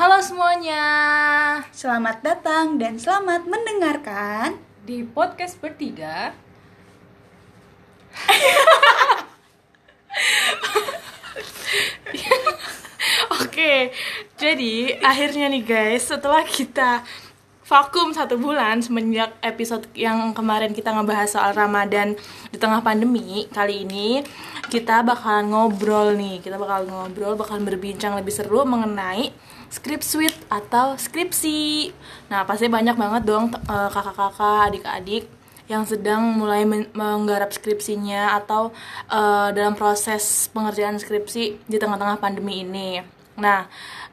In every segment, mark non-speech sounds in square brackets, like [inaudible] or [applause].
Halo semuanya Selamat datang dan selamat mendengarkan di podcast bertiga. [laughs] Oke, jadi akhirnya nih guys, setelah kita vakum satu bulan semenjak episode yang kemarin kita ngebahas soal Ramadan di tengah pandemi, kali ini kita bakalan ngobrol nih, kita bakal ngobrol, bakal berbincang lebih seru mengenai script suite atau skripsi. Nah, pasti banyak banget dong eh, kakak-kakak, adik-adik yang sedang mulai men- menggarap skripsinya atau eh, dalam proses pengerjaan skripsi di tengah-tengah pandemi ini. Nah,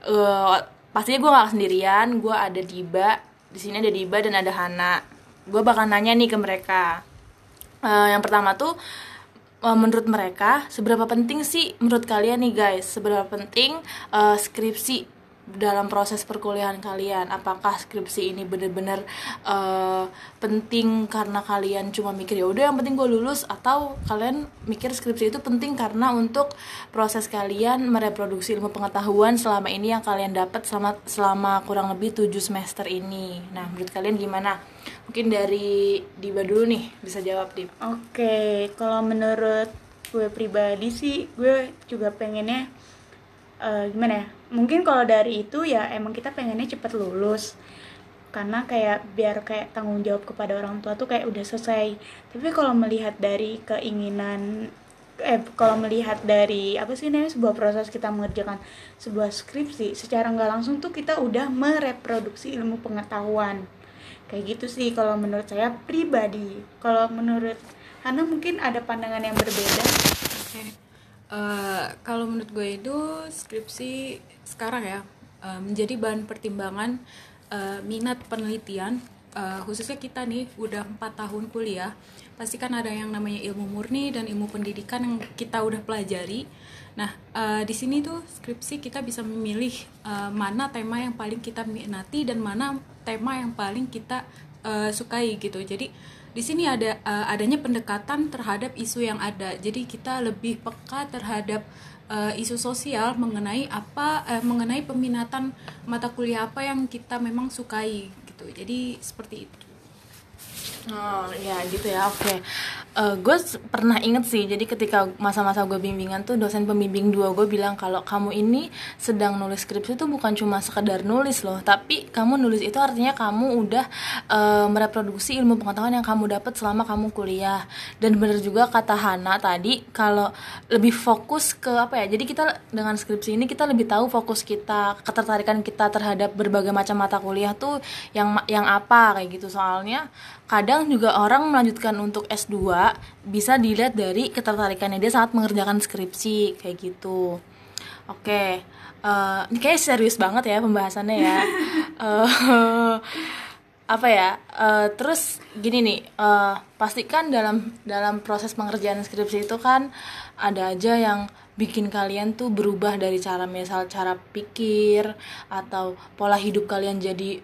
eh, pastinya gue gak sendirian, gue ada Diba, di sini ada Diba dan ada Hana. Gue bakal nanya nih ke mereka. Eh, yang pertama tuh eh, menurut mereka seberapa penting sih menurut kalian nih guys seberapa penting eh, skripsi dalam proses perkuliahan kalian apakah skripsi ini bener-bener eh, penting karena kalian cuma mikir ya udah yang penting gue lulus atau kalian mikir skripsi itu penting karena untuk proses kalian mereproduksi ilmu pengetahuan selama ini yang kalian dapat selama selama kurang lebih 7 semester ini. Nah menurut kalian gimana? Mungkin dari Diba dulu nih bisa jawab Dib Oke, kalau menurut gue pribadi sih Gue juga pengennya eh, Gimana ya? Mungkin kalau dari itu ya emang kita pengennya cepet lulus. Karena kayak biar kayak tanggung jawab kepada orang tua tuh kayak udah selesai. Tapi kalau melihat dari keinginan eh kalau melihat dari apa sih namanya sebuah proses kita mengerjakan sebuah skripsi secara nggak langsung tuh kita udah mereproduksi ilmu pengetahuan. Kayak gitu sih kalau menurut saya pribadi. Kalau menurut Hana mungkin ada pandangan yang berbeda. Oke. Eh, kalau menurut gue itu skripsi sekarang ya eh, menjadi bahan pertimbangan eh, minat penelitian eh, khususnya kita nih udah empat tahun kuliah. Pasti kan ada yang namanya ilmu murni dan ilmu pendidikan yang kita udah pelajari. Nah eh, di sini tuh skripsi kita bisa memilih eh, mana tema yang paling kita minati dan mana tema yang paling kita eh, sukai gitu. Jadi di sini ada uh, adanya pendekatan terhadap isu yang ada. Jadi kita lebih peka terhadap uh, isu sosial mengenai apa uh, mengenai peminatan mata kuliah apa yang kita memang sukai gitu. Jadi seperti itu. Oh ya gitu ya oke gue pernah inget sih jadi ketika masa-masa gue bimbingan tuh dosen pembimbing dua gue bilang kalau kamu ini sedang nulis skripsi tuh bukan cuma sekedar nulis loh tapi kamu nulis itu artinya kamu udah eh, mereproduksi ilmu pengetahuan yang kamu dapat selama kamu kuliah. Dan bener juga kata Hana tadi kalau lebih fokus ke apa ya jadi kita dengan skripsi ini kita lebih tahu fokus kita ketertarikan kita terhadap berbagai macam mata kuliah tuh yang yang apa kayak gitu. Soalnya kadang juga orang melanjutkan untuk S2 bisa dilihat dari ketertarikannya dia saat mengerjakan skripsi kayak gitu. Oke, eh, ini kayak serius banget ya pembahasannya ya. [laughs] Eh, apa ya? eh, terus gini nih, eh, pastikan dalam dalam proses pengerjaan skripsi itu kan ada aja yang bikin kalian tuh berubah dari cara misal cara pikir atau pola hidup kalian jadi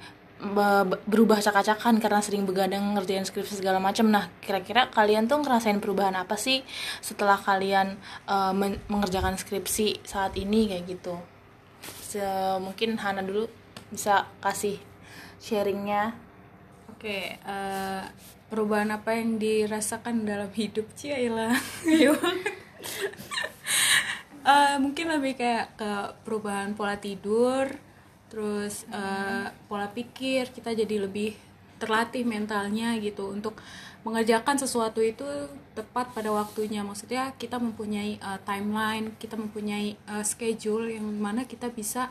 berubah acak-acakan karena sering begadang ngerjain skripsi segala macam. Nah, kira-kira kalian tuh ngerasain perubahan apa sih setelah kalian eh, men- mengerjakan skripsi saat ini kayak gitu? Se- mungkin Hana dulu bisa kasih sharingnya. Oke, eh, perubahan apa yang dirasakan dalam hidup Ciela? [laughs] Eh, mungkin lebih kayak ke perubahan pola tidur, terus eh, pola pikir kita jadi lebih terlatih mentalnya gitu untuk mengerjakan sesuatu itu tepat pada waktunya. Maksudnya kita mempunyai eh, timeline, kita mempunyai eh, schedule yang mana kita bisa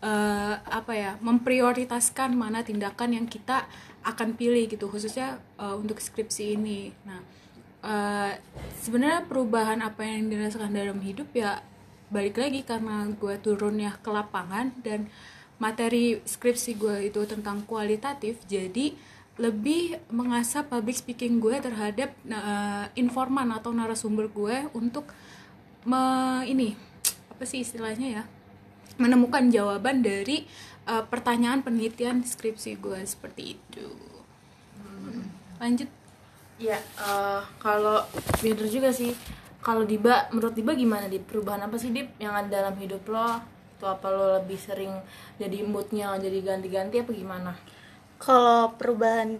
eh, apa ya memprioritaskan mana tindakan yang kita akan pilih gitu khususnya eh, untuk skripsi ini. Nah eh, sebenarnya perubahan apa yang dirasakan dalam hidup ya balik lagi karena gue turunnya ke lapangan dan materi skripsi gue itu tentang kualitatif jadi lebih mengasah public speaking gue terhadap eh, informan atau narasumber gue untuk me, ini apa sih istilahnya ya menemukan jawaban dari eh, pertanyaan penelitian skripsi gue seperti itu. Lanjut. Ya, eh, kalau bener juga sih. Kalau Diba, menurut Diba gimana di perubahan apa sih Dip yang ada dalam hidup lo gitu apa lo lebih sering jadi moodnya jadi ganti-ganti apa gimana? Kalau perubahan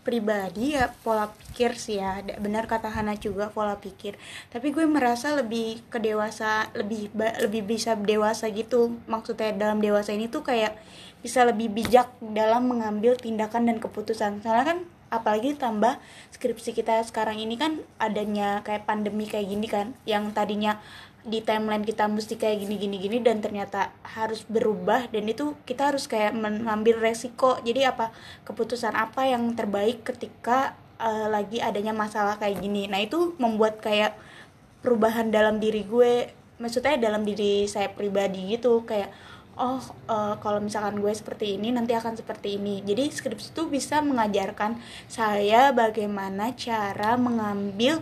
pribadi ya pola pikir sih ya. Benar kata Hana juga pola pikir. Tapi gue merasa lebih ke dewasa lebih lebih bisa dewasa gitu. Maksudnya dalam dewasa ini tuh kayak bisa lebih bijak dalam mengambil tindakan dan keputusan. Soalnya kan apalagi tambah skripsi kita sekarang ini kan adanya kayak pandemi kayak gini kan yang tadinya di timeline kita mesti kayak gini gini gini dan ternyata harus berubah dan itu kita harus kayak mengambil resiko. Jadi apa? Keputusan apa yang terbaik ketika eh, lagi adanya masalah kayak gini. Nah itu membuat kayak perubahan dalam diri gue maksudnya dalam diri saya pribadi gitu. Kayak oh eh, kalau misalkan gue seperti ini nanti akan seperti ini. Jadi skripsi itu bisa mengajarkan saya bagaimana cara mengambil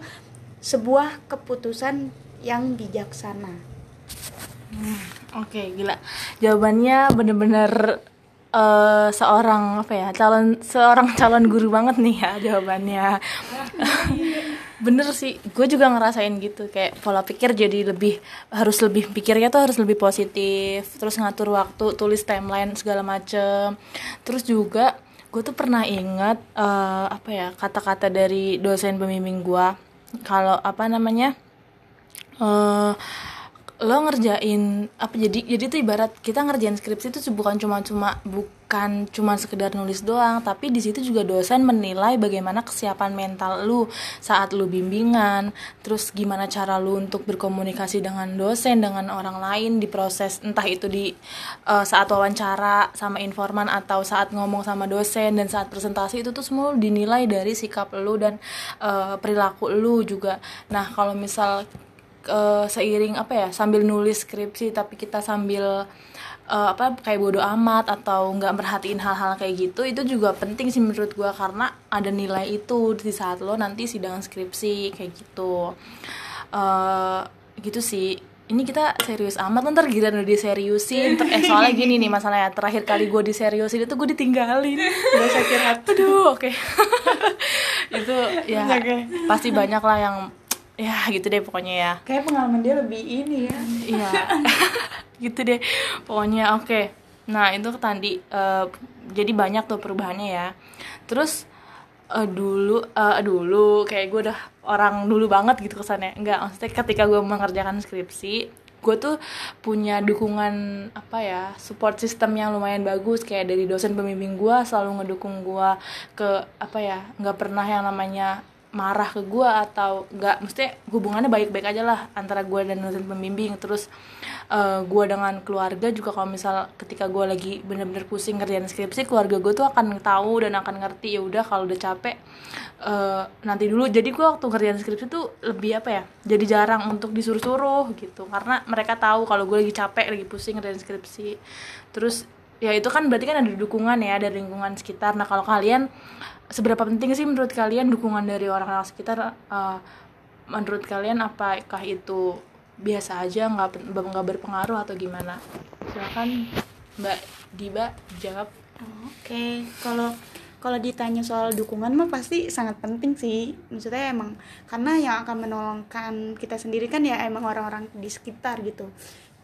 sebuah keputusan yang bijaksana Oke, gila. Jawabannya bener-bener eh, seorang apa ya calon seorang calon guru banget nih ya jawabannya. [laughs] Bener sih, gue juga ngerasain gitu kayak pola pikir jadi lebih harus lebih pikirnya tuh harus lebih positif, terus ngatur waktu, tulis timeline segala macem. Terus juga gue tuh pernah ingat eh, apa ya kata-kata dari dosen pembimbing gue kalau apa namanya eh lo ngerjain apa jadi jadi tuh ibarat kita ngerjain skripsi itu bukan cuma cuma bukan cuma sekedar nulis doang tapi di situ juga dosen menilai bagaimana kesiapan mental lu saat lu bimbingan terus gimana cara lu untuk berkomunikasi dengan dosen dengan orang lain di proses entah itu di eh, saat wawancara sama informan atau saat ngomong sama dosen dan saat presentasi itu tuh semua dinilai dari sikap lu dan eh, perilaku lu juga. Nah kalau misal eh, seiring apa ya sambil nulis skripsi tapi kita sambil eh, apa kayak bodoh amat atau nggak merhatiin hal-hal kayak gitu itu juga penting sih menurut gua karena ada nilai itu di saat lo nanti sidang skripsi kayak gitu. Eh gitu sih. Ini kita serius amat ntar gila udah diseriusin. Ter- eh soalnya gini nih masalahnya terakhir kali gue diseriusin itu gue ditinggalin. Gak usah curhat aduh oke. [laughs] Itu ya Oke. pasti banyak lah yang ya gitu deh pokoknya ya. Kayak pengalaman dia lebih ini ya. Iya. [laughs] Gitu deh pokoknya oke. Nah itu tadi eh, jadi banyak tuh perubahannya ya. Terus eh, dulu eh, dulu kayak gue udah orang dulu banget gitu kesannya. Enggak maksudnya ketika gue mengerjakan skripsi gue tuh punya dukungan apa ya support system yang lumayan bagus. Kayak dari dosen pembimbing gue selalu ngedukung gue ke apa ya nggak pernah yang namanya marah ke gue atau nggak mesti hubungannya baik-baik aja lah antara gue dan dosen pembimbing. Terus eh, gue dengan keluarga juga kalau misal ketika gue lagi bener-bener pusing ngerjain skripsi keluarga gue tuh akan tahu dan akan ngerti ya udah kalau udah capek eh, nanti dulu. Jadi gue waktu ngerjain skripsi tuh lebih apa ya jadi jarang untuk disuruh-suruh gitu. Karena mereka tahu kalau gue lagi capek lagi pusing ngerjain skripsi. Terus ya itu kan berarti kan ada dukungan ya dari lingkungan sekitar nah kalau kalian seberapa penting sih menurut kalian dukungan dari orang-orang sekitar eh, menurut kalian apakah itu biasa aja nggak nggak berpengaruh atau gimana silakan mbak Diba jawab Oke, kalau kalau ditanya soal dukungan mah pasti sangat penting sih. Maksudnya emang karena yang akan menolongkan kita sendiri kan ya emang orang-orang di sekitar gitu.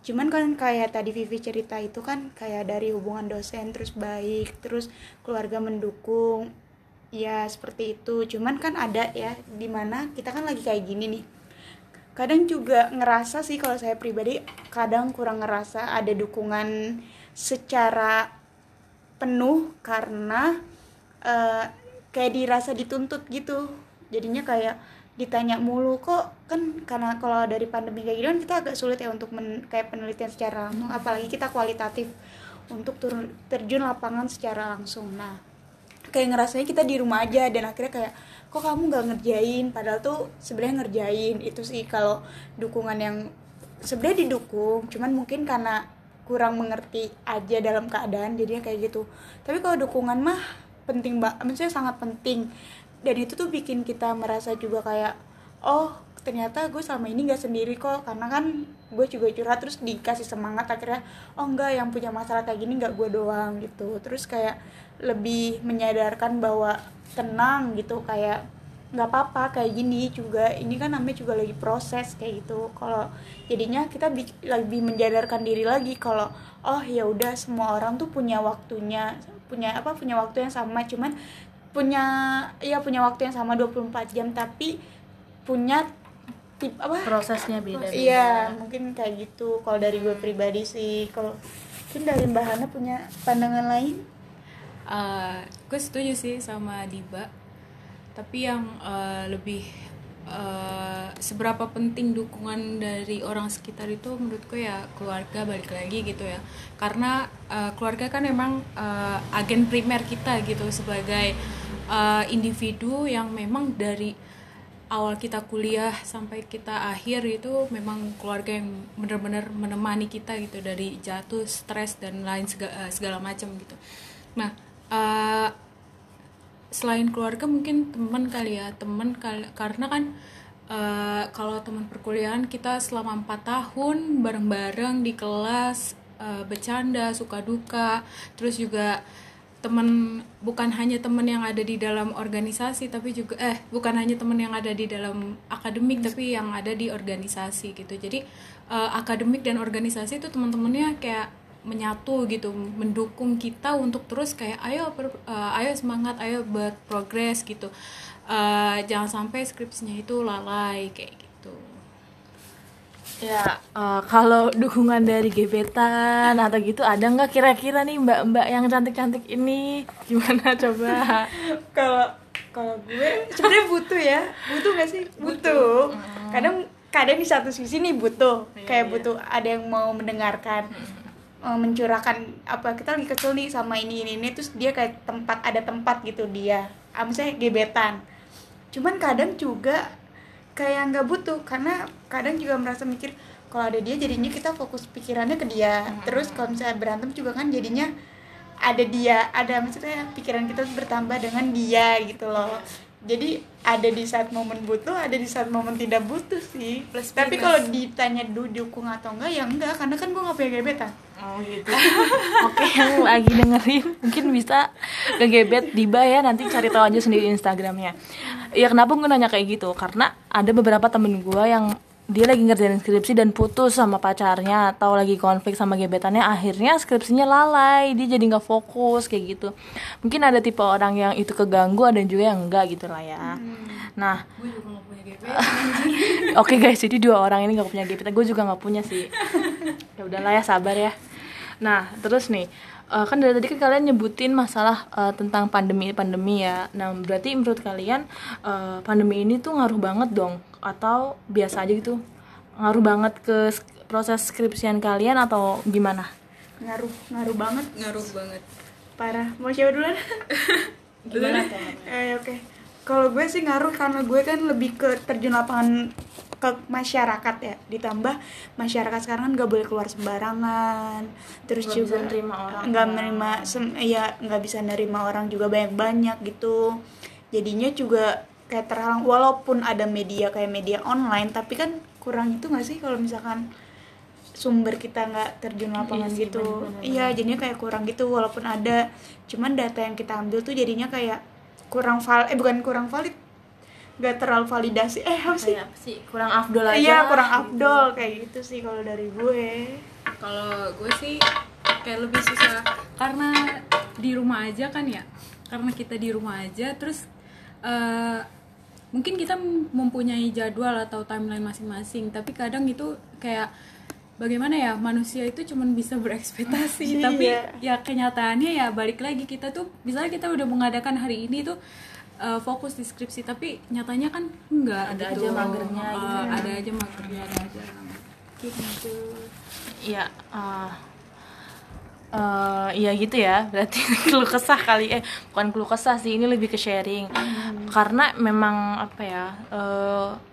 Cuman kan kayak tadi Vivi cerita itu kan kayak dari hubungan dosen terus baik, terus keluarga mendukung. Ya seperti itu. Cuman kan ada ya di mana kita kan lagi kayak gini nih. Kadang juga ngerasa sih kalau saya pribadi kadang kurang ngerasa ada dukungan secara penuh karena eh, kayak dirasa dituntut gitu jadinya kayak ditanya mulu kok kan karena kalau dari pandemi kayak gini kan kita agak sulit ya untuk men- kayak penelitian secara langsung apalagi kita kualitatif untuk turun terjun lapangan secara langsung. Nah kayak ngerasanya kita di rumah aja dan akhirnya kayak kok kamu nggak ngerjain? Padahal tuh sebenarnya ngerjain itu sih kalau dukungan yang sebenarnya didukung cuman mungkin karena kurang mengerti aja dalam keadaan jadinya kayak gitu. Tapi kalau dukungan mah penting banget maksudnya sangat penting dan itu tuh bikin kita merasa juga kayak oh ternyata gue selama ini gak sendiri kok. Karena kan gue juga curhat terus dikasih semangat akhirnya oh enggak yang punya masalah kayak gini nggak gue doang gitu. Terus kayak lebih menyadarkan bahwa tenang gitu. Kayak nggak apa-apa kayak gini juga. Ini kan namanya juga lagi proses kayak gitu. Kalau jadinya kita bi- lebih menjadarkan diri lagi kalau oh ya udah semua orang tuh punya waktunya punya apa punya waktu yang sama. Cuman punya ya punya waktu yang sama 24 jam tapi punya tip apa prosesnya beda Iya, mungkin kayak gitu. Kalau dari gue pribadi sih, kalau mungkin dari Mbak Hana punya pandangan lain? Eh, gue setuju sih sama Diba tapi yang eh, lebih eh, seberapa penting dukungan dari orang sekitar itu menurutku ya keluarga balik lagi gitu ya karena eh, keluarga kan emang eh, agen primer kita gitu sebagai eh, individu yang memang dari awal kita kuliah sampai kita akhir itu memang keluarga yang benar-benar menemani kita gitu dari jatuh, stres dan lain segala, segala macam gitu. Nah, eh, selain keluarga mungkin teman kali ya, teman karena kan eh, kalau teman perkuliahan kita selama empat tahun bareng-bareng di kelas eh, bercanda, suka duka, terus juga teman bukan hanya teman yang ada di dalam organisasi tapi juga eh bukan hanya teman yang ada di dalam akademik tapi yang ada di organisasi gitu. Jadi eh, akademik dan organisasi itu teman-temannya kayak menyatu gitu mendukung kita untuk terus kayak ayo ber- eh, ayo semangat ayo berprogres gitu. Eh, jangan sampai skripsinya itu lalai kayak gitu Ya, eh, kalau dukungan dari gebetan atau gitu ada nggak kira-kira nih mbak-mbak yang cantik-cantik ini gimana [laughs] coba? Kalau kalau gue sebenarnya butuh ya, butuh gak sih? Butuh. Kadang kadang di satu sisi nih butuh, kayak butuh ada yang mau mendengarkan. eh, mencurahkan apa kita lagi kesel nih sama ini ini ini terus dia kayak tempat ada tempat gitu dia ah, misalnya gebetan cuman kadang juga kayak nggak butuh karena kadang juga merasa mikir kalau ada dia jadinya kita fokus pikirannya ke dia. Terus kalau misalnya berantem juga kan jadinya ada dia ada maksudnya pikiran kita bertambah dengan dia gitu loh jadi ada di saat momen butuh ada di saat momen tidak butuh sih Plus tapi kalau ditanya du dukung atau enggak ya enggak karena kan gue nggak punya gebetan Oh gitu. [laughs] Oke, yang lagi dengerin mungkin bisa ke gebet Diba ya nanti cari tahu aja sendiri Instagramnya. Ya kenapa gue nanya kayak gitu? Karena ada beberapa temen gue yang dia lagi ngerjain skripsi dan putus sama pacarnya atau lagi konflik sama gebetannya akhirnya skripsinya lalai dia jadi nggak fokus kayak gitu mungkin ada tipe orang yang itu keganggu ada juga yang enggak gitu lah ya nah punya gebetan [laughs] Oke guys, jadi dua orang ini gak punya gebetan. Gue juga gak punya sih. [laughs] ya udahlah ya, sabar ya. Nah, terus nih, eh, kan dari tadi kan kalian nyebutin masalah eh, tentang pandemi pandemi ya. Nah, berarti menurut kalian eh, pandemi ini tuh ngaruh banget dong, atau biasa aja gitu? Ngaruh banget ke proses skripsian kalian atau gimana? ngaruh ngaruh banget ngaruh banget parah mau siapa duluan [laughs] Gimana tuh? eh oke kalau gue sih ngaruh karena gue kan lebih ke terjun lapangan ke masyarakat ya ditambah masyarakat sekarang kan nggak boleh keluar sembarangan terus bisa juga nerima orang. nggak menerima sem- ya nggak bisa nerima orang juga banyak banyak gitu jadinya juga kayak terhalang. Walaupun ada media kayak media online tapi kan kurang itu nggak sih kalau misalkan sumber kita nggak terjun lapangan Iya sih, gitu? iya jadinya kayak kurang gitu walaupun ada. Cuman data yang kita ambil tuh jadinya kayak kurang val eh bukan kurang valid nggak terlalu validasi. Eh apa sih? Apa sih? Kurang afdol aja. iya kurang gitu. afdol kayak gitu sih kalau dari gue. Kalau gue sih kayak lebih susah karena di rumah aja kan ya? Karena kita di rumah aja terus eh, mungkin kita mempunyai jadwal atau timeline masing-masing tapi kadang itu kayak bagaimana ya manusia itu cuman bisa berekspektasi [laughs] Iya. tapi ya kenyataannya ya balik lagi kita tuh misalnya kita udah mengadakan hari ini tuh eh, fokus di skripsi tapi nyatanya kan enggak Ada gitu. aja magernya Eh, gitu ya. ada aja magernya ada aja gitu Iya, eh eh, iya gitu ya. [laughs] Berarti keluh kesah kali eh bukan keluh kesah sih, ini lebih ke sharing. Karena memang apa ya? eh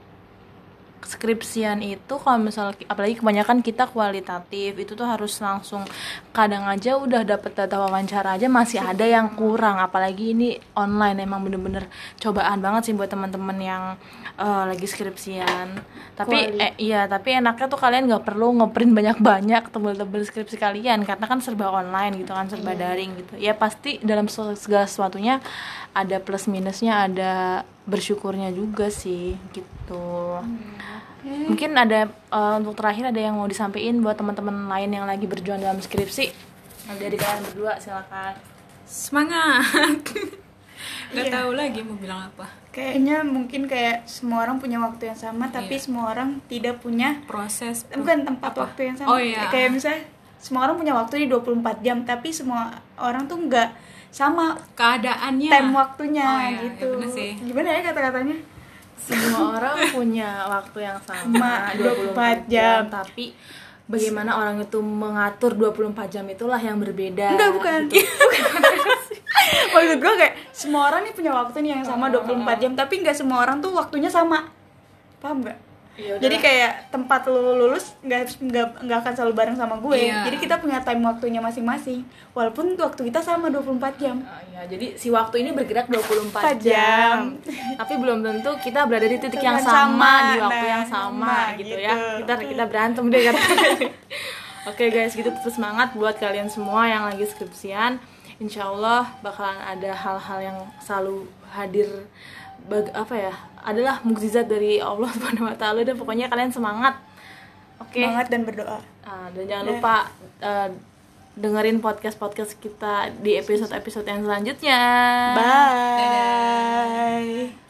skripsian itu kalau misal apalagi kebanyakan kita kualitatif itu tuh harus langsung kadang aja udah dapet data wawancara aja masih ada yang kurang apalagi ini online emang bener-bener cobaan banget sih buat teman-teman yang eh, lagi skripsian. Tapi Kuali. eh, iya tapi enaknya tuh kalian nggak perlu ngeprint banyak-banyak tebel-tebel skripsi kalian karena kan serba online gitu kan serba daring gitu. Ya pasti dalam se- segala sesuatunya ada plus minusnya ada bersyukurnya juga sih gitu. Mungkin ada eh, untuk terakhir ada yang mau disampaikan buat teman-teman lain yang lagi berjuang dalam skripsi? Dari kalian berdua silakan. Semangat. [laughs] Nggak Iya. tahu lagi mau bilang apa kayaknya mungkin kayak semua orang punya waktu yang sama tapi Iya. semua orang tidak punya proses bukan tempat Apa? waktu yang sama oh iya kayak misalnya semua orang punya waktu di 24 jam tapi semua orang tuh nggak sama keadaannya time waktunya Oh, iya, gitu iya bener sih. gimana ya kata-katanya semua orang punya waktu yang sama Sama, 24 24 jam jam. tapi bagaimana orang itu mengatur 24 jam itulah yang berbeda enggak bukan gitu. [laughs] maksud gue kayak semua orang nih punya waktu nih yang sama 24 jam tapi nggak semua orang tuh waktunya sama paham nggak Ya udah jadi kayak tempat lu lulus nggak nggak akan selalu bareng sama gue Iya. jadi kita punya time waktunya masing-masing walaupun waktu kita sama 24 jam Ah, ya, jadi si waktu ini bergerak 24 4 jam. jam. Tapi belum tentu kita berada di titik yang sama, sama, di waktu nah, yang sama, sama, gitu, gitu. ya. Kita kita berantem deh kan. [laughs] Oke guys, gitu tetap semangat buat kalian semua yang lagi skripsian. Insya Allah bakalan ada hal-hal yang selalu hadir bag, apa ya? Adalah mukjizat dari Allah [laughs] Subhanahu wa taala dan pokoknya kalian semangat. Oke. semangat dan berdoa Ah, dan jangan lupa eh, dengerin podcast-podcast kita di episode-episode yang selanjutnya. bye